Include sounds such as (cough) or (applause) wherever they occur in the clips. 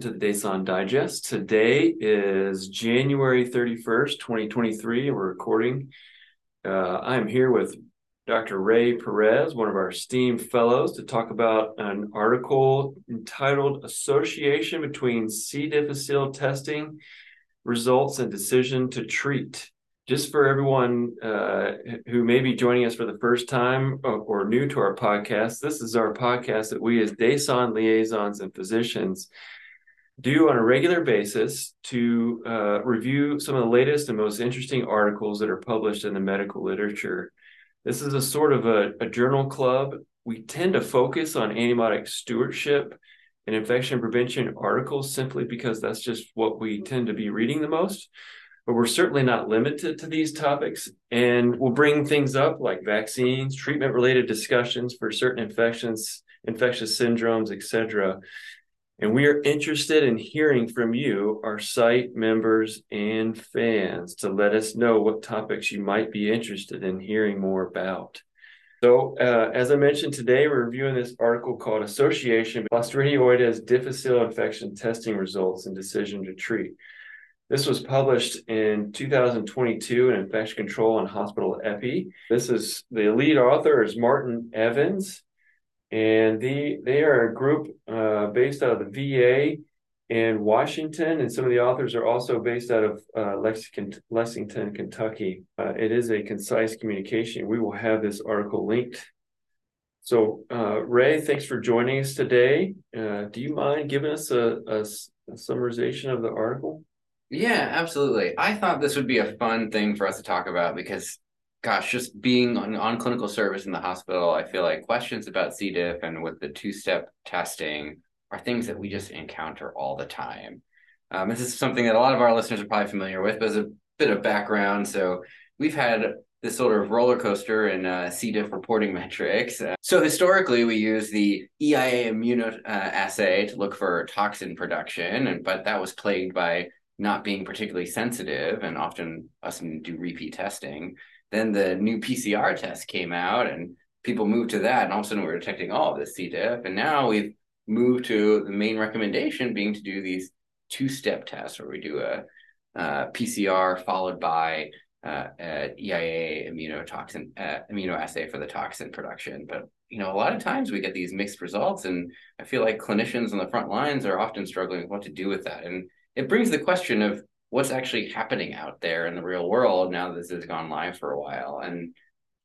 to the DASON Digest. Today is January 31st, 2023. We're recording. Uh, I'm here with Dr. Rey Perez, one of our esteemed fellows, to talk about an article entitled Association Between C. difficile Testing Results and Decision to Treat just for everyone uh, who may be joining us for the first time or, or, new to our podcast, this is our podcast that we, as DASON liaisons and physicians, do on a regular basis to uh, review some of the latest and most interesting articles that are published in the medical literature. This is a sort of a, a journal club. We tend to focus on antibiotic stewardship and infection prevention articles simply because that's just what we tend to be reading the most but we're certainly not limited to these topics. And we'll bring things up like vaccines, treatment related discussions for certain infections, infectious syndromes, etc. And we are interested in hearing from you, our site members and fans, to let us know what topics you might be interested in hearing more about. So, uh, as I mentioned today, we're reviewing this article called Association of Clostridioides difficile infection testing results and decision to treat. This was published in 2022 in Infection Control and Hospital Epi. This is the lead author is Martin Evans, and the they are a group uh, based out of the VA in Washington, and some of the authors are also based out of uh, Lexington, Lexington, Kentucky. Uh, it is a concise communication. We will have this article linked. So, uh, Rey, thanks for joining us today. Uh, do you mind giving us a, a, a summarization of the article? Yeah, absolutely. I thought this would be a fun thing for us to talk about because, gosh, just being on, on clinical service in the hospital, I feel like questions about C. diff and with the two step testing are things that we just encounter all the time. Um, this is something that a lot of our listeners are probably familiar with, but as a bit of background, so we've had this sort of roller coaster in uh, C. diff reporting (laughs) metrics. Uh, so historically, we use the EIA immunoassay uh, to look for toxin production, and but that was plagued by not being particularly sensitive and often us do repeat testing. Then the new PCR test came out and people moved to that and all of a sudden we are detecting all of this C. diff. And now we've moved to the main recommendation being to do these two-step tests where we do a, a PCR followed by uh, EIA immunotoxin uh, immunoassay for the toxin production. But you know, a lot of times we get these mixed results, and I feel like clinicians on the front lines are often struggling with what to do with that. And it brings the question of what's actually happening out there in the real world now that this has gone live for a while. And,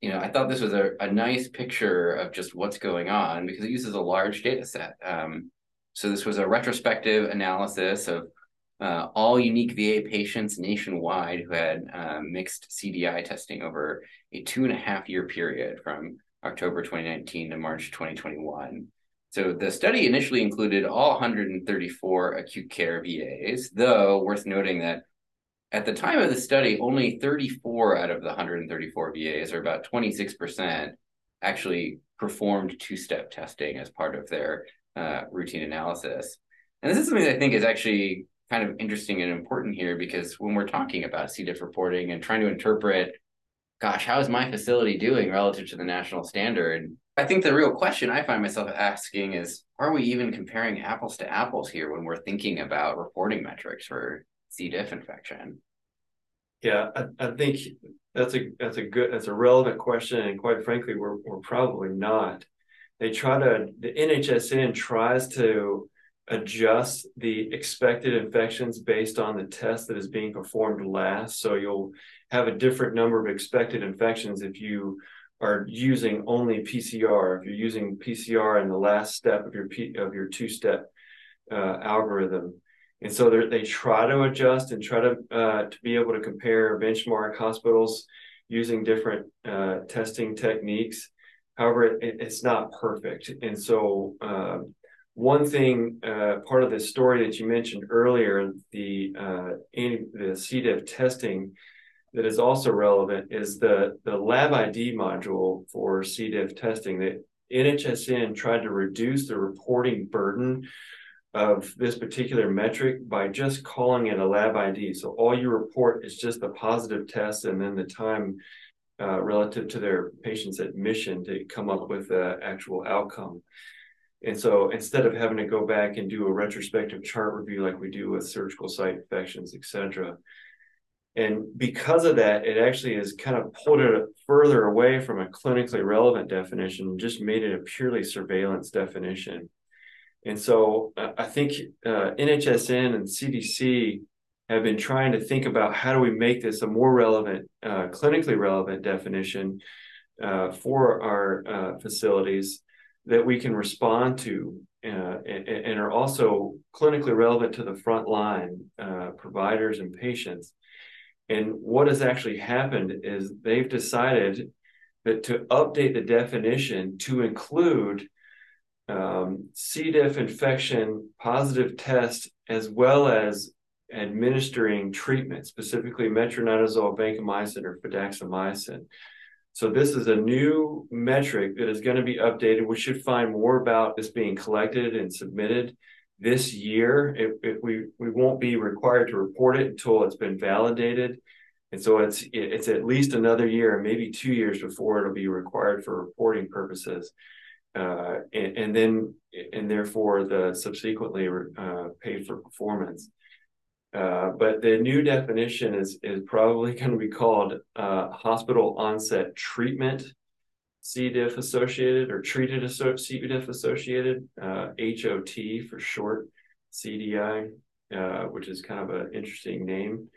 you know, I thought this was a, a nice picture of just what's going on because it uses a large data set. Um, so this was a retrospective analysis of uh, all unique VA patients nationwide who had uh, mixed CDI testing over a two and a half year period from October 2019 to March 2021. So the study initially included all 134 acute care VAs, though worth noting that at the time of the study, only 34 out of the 134 VAs, or about 26%, actually performed two-step testing as part of their uh, routine analysis. And this is something that I think is actually kind of interesting and important here because when we're talking about C. diff reporting and trying to interpret, gosh, how is my facility doing relative to the national standard? I think the real question I find myself asking is are we even comparing apples to apples here when we're thinking about reporting metrics for C. diff infection? Yeah, I, I, think that's a that's a good that's a relevant question, and quite frankly, we're we're probably not. They try to the NHSN tries to adjust the expected infections based on the test that is being performed last. So you'll have a different number of expected infections if you are using only PCR, if you're using PCR in the last step of your P, of your two-step uh, algorithm, and so they try to adjust and try to uh, to be able to compare benchmark hospitals using different uh, testing techniques. However, it, it's not perfect, and so um, one thing, uh, part of the story that you mentioned earlier, the uh, the C. diff testing that is also relevant is the, the lab ID module for C. diff testing that NHSN tried to reduce the reporting burden of this particular metric by just calling it a lab ID. So all you report is just the positive test and then the time uh, relative to their patient's admission to come up with the actual outcome. And so instead of having to go back and do a retrospective chart review like we do with surgical site infections, et cetera. And because of that, it actually has kind of pulled it further away from a clinically relevant definition just made it a purely surveillance definition. And so uh, I think uh, NHSN and CDC have been trying to think about how do we make this a more relevant, uh, clinically relevant definition uh, for our uh, facilities that we can respond to uh, and, and, are also clinically relevant to the front line providers and patients. And what has actually happened is they've decided that to update the definition to include um, C. diff infection positive test as well as administering treatment, specifically metronidazole, vancomycin, or fidaxomicin. So this is a new metric that is going to be updated. We should find more about this being collected and submitted this year. If, it, we we won't be required to report it until it's been validated, and so it's it's at least another year, maybe two years before it'll be required for reporting purposes uh, and, and, then and therefore the subsequently uh, paid for performance. Uh, but the new definition is is probably (laughs) going to be called uh, hospital onset treatment C. diff associated or treated C. diff associated HOT uh, for short CDI, uh, which is kind of an interesting name.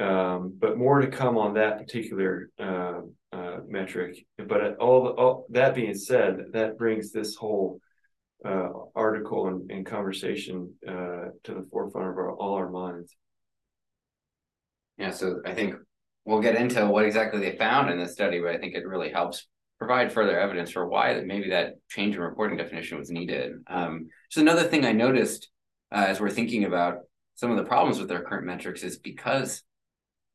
Um, but more to come on that particular uh, uh, metric. But all, the, all, that being said, that brings this whole uh, article and, and conversation uh, to the forefront of our, all our minds. Yeah, so I think we'll get into what exactly they found in this study, but I think it really helps provide further evidence for why that maybe that change in reporting definition was needed. Um, so another thing I noticed uh, as we're thinking about some of the problems with our current metrics is because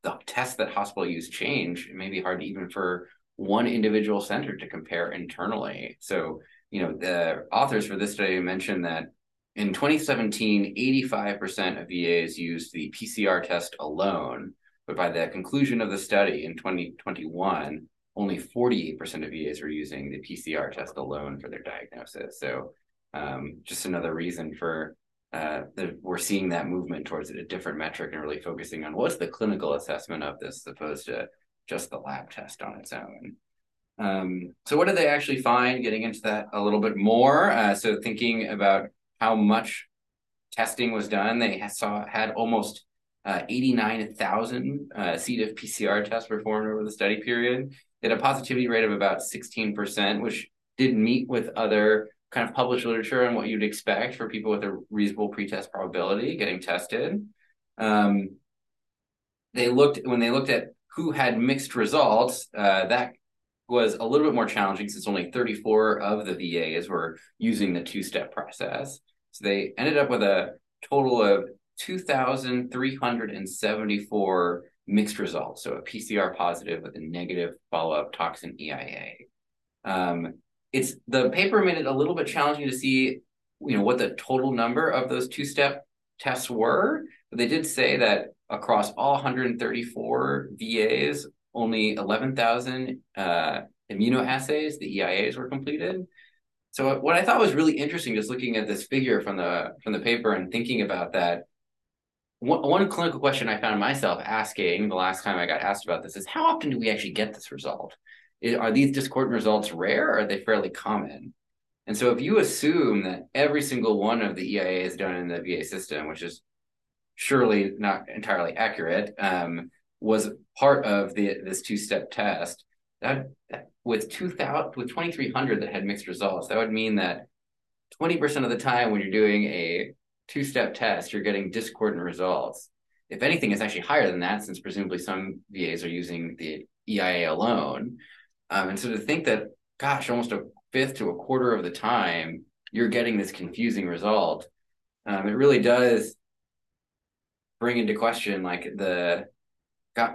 the tests that hospital use change, it may be hard even for one individual center to compare internally. So, you know, the authors for this study mentioned that in 2017, 85% of VAs used the PCR test alone, but by the conclusion of the study in 2021, only 48% of VAs were using the PCR test alone for their diagnosis. So, um, just another reason for uh, we're seeing that movement towards a different metric and really focusing on what's the clinical assessment of this as opposed to just the lab test on its own. Um, so what did they actually find? Getting into that a little bit more. Uh, so thinking about how much testing was done, they saw had almost uh, 89,000 uh, C. diff PCR tests performed over the study period. They had a positivity rate of about 16%, which did meet with other kind of published literature and what you'd expect for people with a reasonable pretest probability getting tested. Um, they looked when they looked at who had mixed results. Uh, that was a little bit more challenging since only 34 of the VAs were using the two-step process. So they ended up with a total of 2,374 mixed results. So a PCR positive with a negative follow-up toxin EIA. Um, it's the paper made it a little bit challenging to see, you know, what the total number of those two-step tests were. But they did say that across all 134 VAs, only 11,000 uh, immunoassays, the EIAs, were completed. So what I thought was really interesting, just looking at this figure from the from the paper and thinking about that. One, clinical question I found myself asking the last time I got asked about this is how often do we actually get this result? are these discordant results rare or are they fairly common? And so if you assume that every single one of the EIA is done in the VA system, which is surely not entirely accurate, um, was part of the this two-step test, that, that with 2000 with 2300 that had mixed results, that would mean that 20% of the time when you're doing a two-step test, you're getting discordant results. If anything, it's actually higher than that, since presumably some VAs are using the EIA alone. Um, and so to think that, gosh, almost a fifth to a quarter of the time you're getting this confusing result, um, it really does bring into question like the,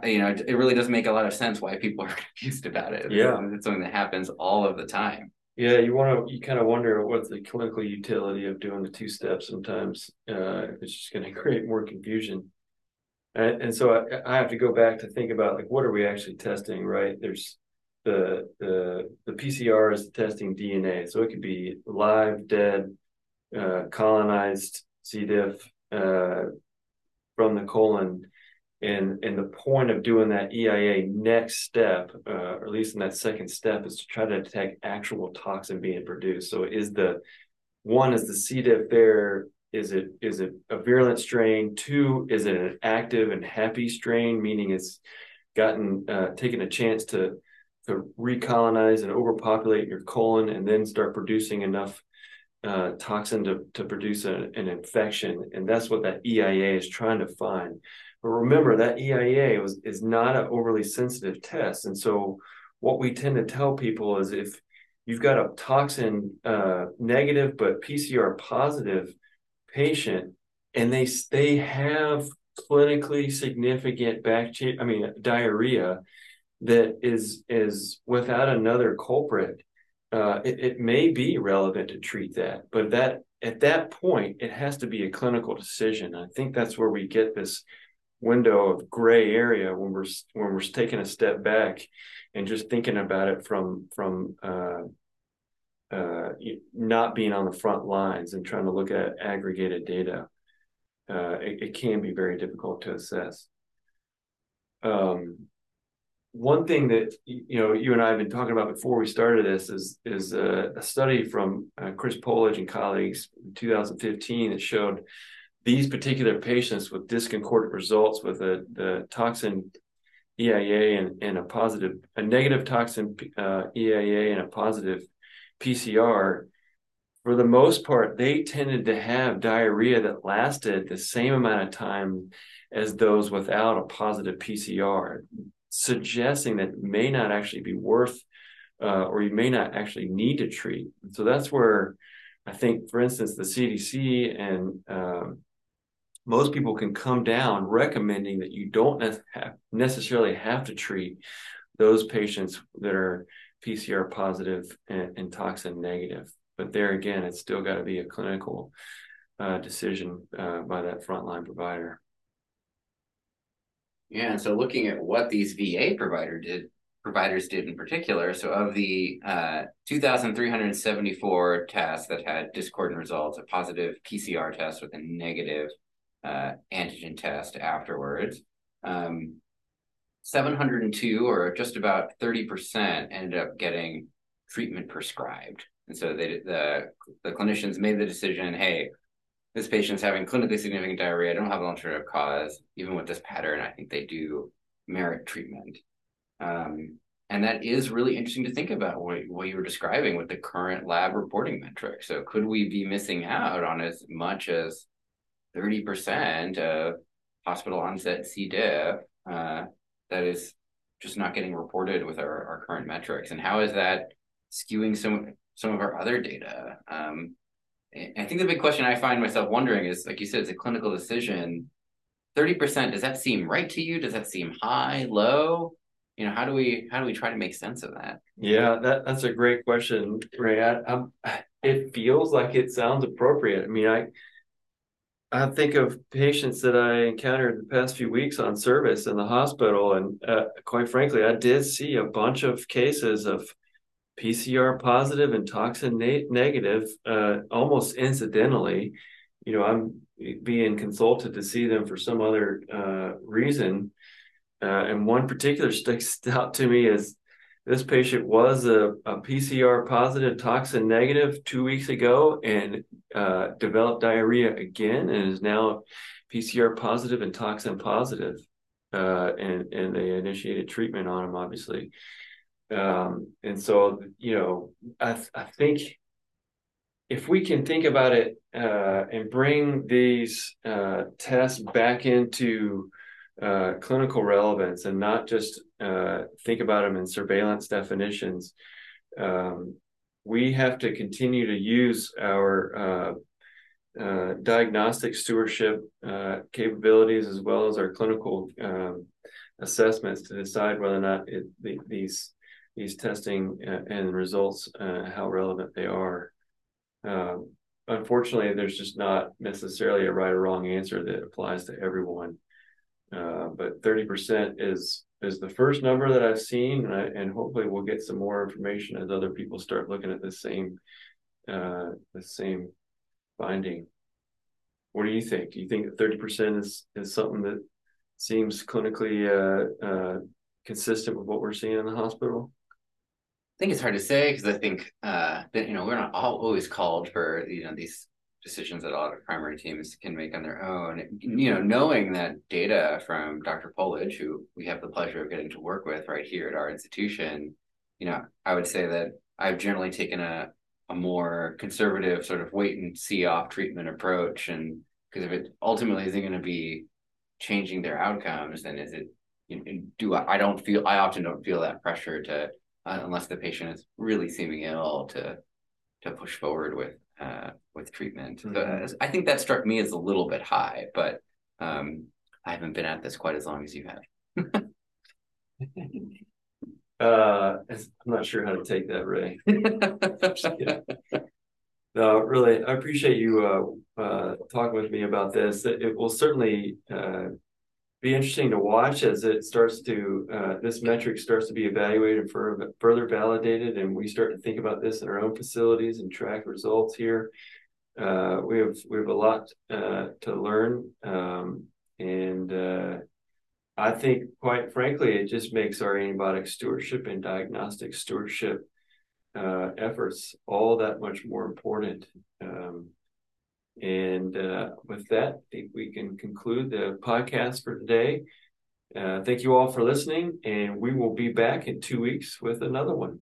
you know, it really does make a lot of sense why people are (laughs) confused about it. Yeah, it's something that happens all of the time. Yeah, you want to you kind of wonder what's the clinical utility of doing the two steps sometimes. Uh, it's just going (laughs) to create more confusion. And, and so I, I, have to go back to think about like what are we actually testing, right? There's the the the PCR is testing DNA, so it could be live, dead, uh, colonized C. diff uh, from the colon. And, and the point of doing that EIA next step, uh, or at least in that second step, is to try to detect actual toxin being produced. So is the one is the C. diff there? Is it is it a virulent strain? Two, is it an active and happy strain, meaning it's gotten uh, taken a chance to to recolonize and overpopulate your colon and then start producing enough uh, toxin to, to produce a, an infection. And that's what that EIA is trying to find. But remember that EIA was, is not an overly sensitive test. And so what we tend to tell people is if you've got a toxin uh, negative but PCR positive patient and they they have clinically significant bacteria, I mean diarrhea that is is without another culprit, uh, it, it may be relevant to treat that. But that at that point, it has to be a clinical decision. I think that's where we get this window of gray area when we're when we're taking a step back and just thinking about it from from uh, uh, not being on the front lines and trying to look at aggregated data. Uh, it, it, can be very difficult to assess. Um, one thing that you know you and I have been talking about before we started this is is a, a study from uh, Chris Polage and colleagues in 2015 that showed these particular patients with discordant results with a the toxin EIA and, and a positive a negative toxin uh, EIA and a positive PCR for the most part they tended to have diarrhea that lasted the same amount of time as those without a positive PCR suggesting that may not actually be worth uh, or you may not actually need to treat. So that's where I think, for instance, the CDC and um, most people can come down recommending that you don't ne- have necessarily have to treat those patients that are PCR positive and, and toxin negative. But there again, it's still got to be a clinical uh, decision uh, by that frontline provider. Yeah, and so looking at what these VA provider did providers did in particular, so of the uh, 2,374 tests that had discordant results, a positive PCR test with a negative uh, antigen test afterwards, um, 702 or just about 30% ended up getting treatment prescribed. And so they, the the clinicians made the decision, hey, this patient's having clinically significant diarrhea. I don't have an alternative cause. Even with this pattern, I think they do merit treatment. Um, and that is really interesting to think about what, what you were describing with the current lab reporting metric. So could we be missing out on as much as 30% of hospital onset C. diff uh, that is just not getting reported with our, our current metrics? And how is that skewing some some of our other data? Um, I think the big question I find myself wondering is, like you said, it's a clinical decision. Thirty percent. Does that seem right to you? Does that seem high, low? You know, how do we how do we try to make sense of that? Yeah, that that's a great question, Rey. I, I'm, it feels like it sounds appropriate. I mean, I I think of patients that I encountered the past few weeks on service in the hospital, and uh, quite frankly, I did see a bunch of cases of PCR positive and toxin na- negative uh, almost incidentally. You know, I'm being consulted to see them for some other uh, reason. Uh, and one particular (laughs) sticks out to me is this patient was a, a PCR positive, toxin negative two weeks ago and uh, developed diarrhea again and is now PCR positive and toxin positive. Uh, and, and they initiated treatment on him, obviously. Um, and so, you know, I, th- I think if we can think about it uh, and bring these uh, tests back into uh, clinical relevance and not just uh, think about them in surveillance definitions, um, we have to continue to use our uh, uh, diagnostic stewardship capabilities as well as our clinical um, assessments to decide whether or not it, the, these these testing uh, and results, uh, how relevant they are. Um, unfortunately, there's just not necessarily a right or wrong answer that applies to everyone. Uh, but 30% is is the first number that I've seen, and, I, and hopefully we'll get some more information as other people start looking at the same uh, the same finding. What do you think? Do you think that thirty percent is is something that seems clinically uh, uh, consistent with what we're seeing in the hospital? I think it's hard to say because I think uh, that you know we're not all always called for you know these decisions that a lot of primary teams can make on their own. You know, knowing that data from Dr. Polage, who we have the pleasure of getting to work with right here at our institution, you know, I would say that I've generally taken a a more conservative sort of wait and see off treatment approach, and because if it ultimately isn't going to be changing their outcomes, then is it you know, do I, I don't feel I often don't feel that pressure to unless the patient is really seeming ill to to push forward with uh, with treatment. Mm-hmm. So I think that struck me as a little bit high, but um, I haven't been at this quite as long as you have. (laughs) uh, I'm not sure how to take that, Rey. No, really, I appreciate you uh, uh, talking with me about this. It, it will certainly uh, be interesting to watch as it starts to uh, this metric starts to be evaluated for further validated and we start to think about this in our own facilities and track results here. Uh, we have we have a lot uh, to learn um, and uh, I think quite frankly it just makes our antibiotic stewardship and diagnostic stewardship uh, efforts all that much more important. Um, and uh, with that, I think we can conclude the podcast for today. Uh, thank you all for listening, and we will be back in two weeks with another one.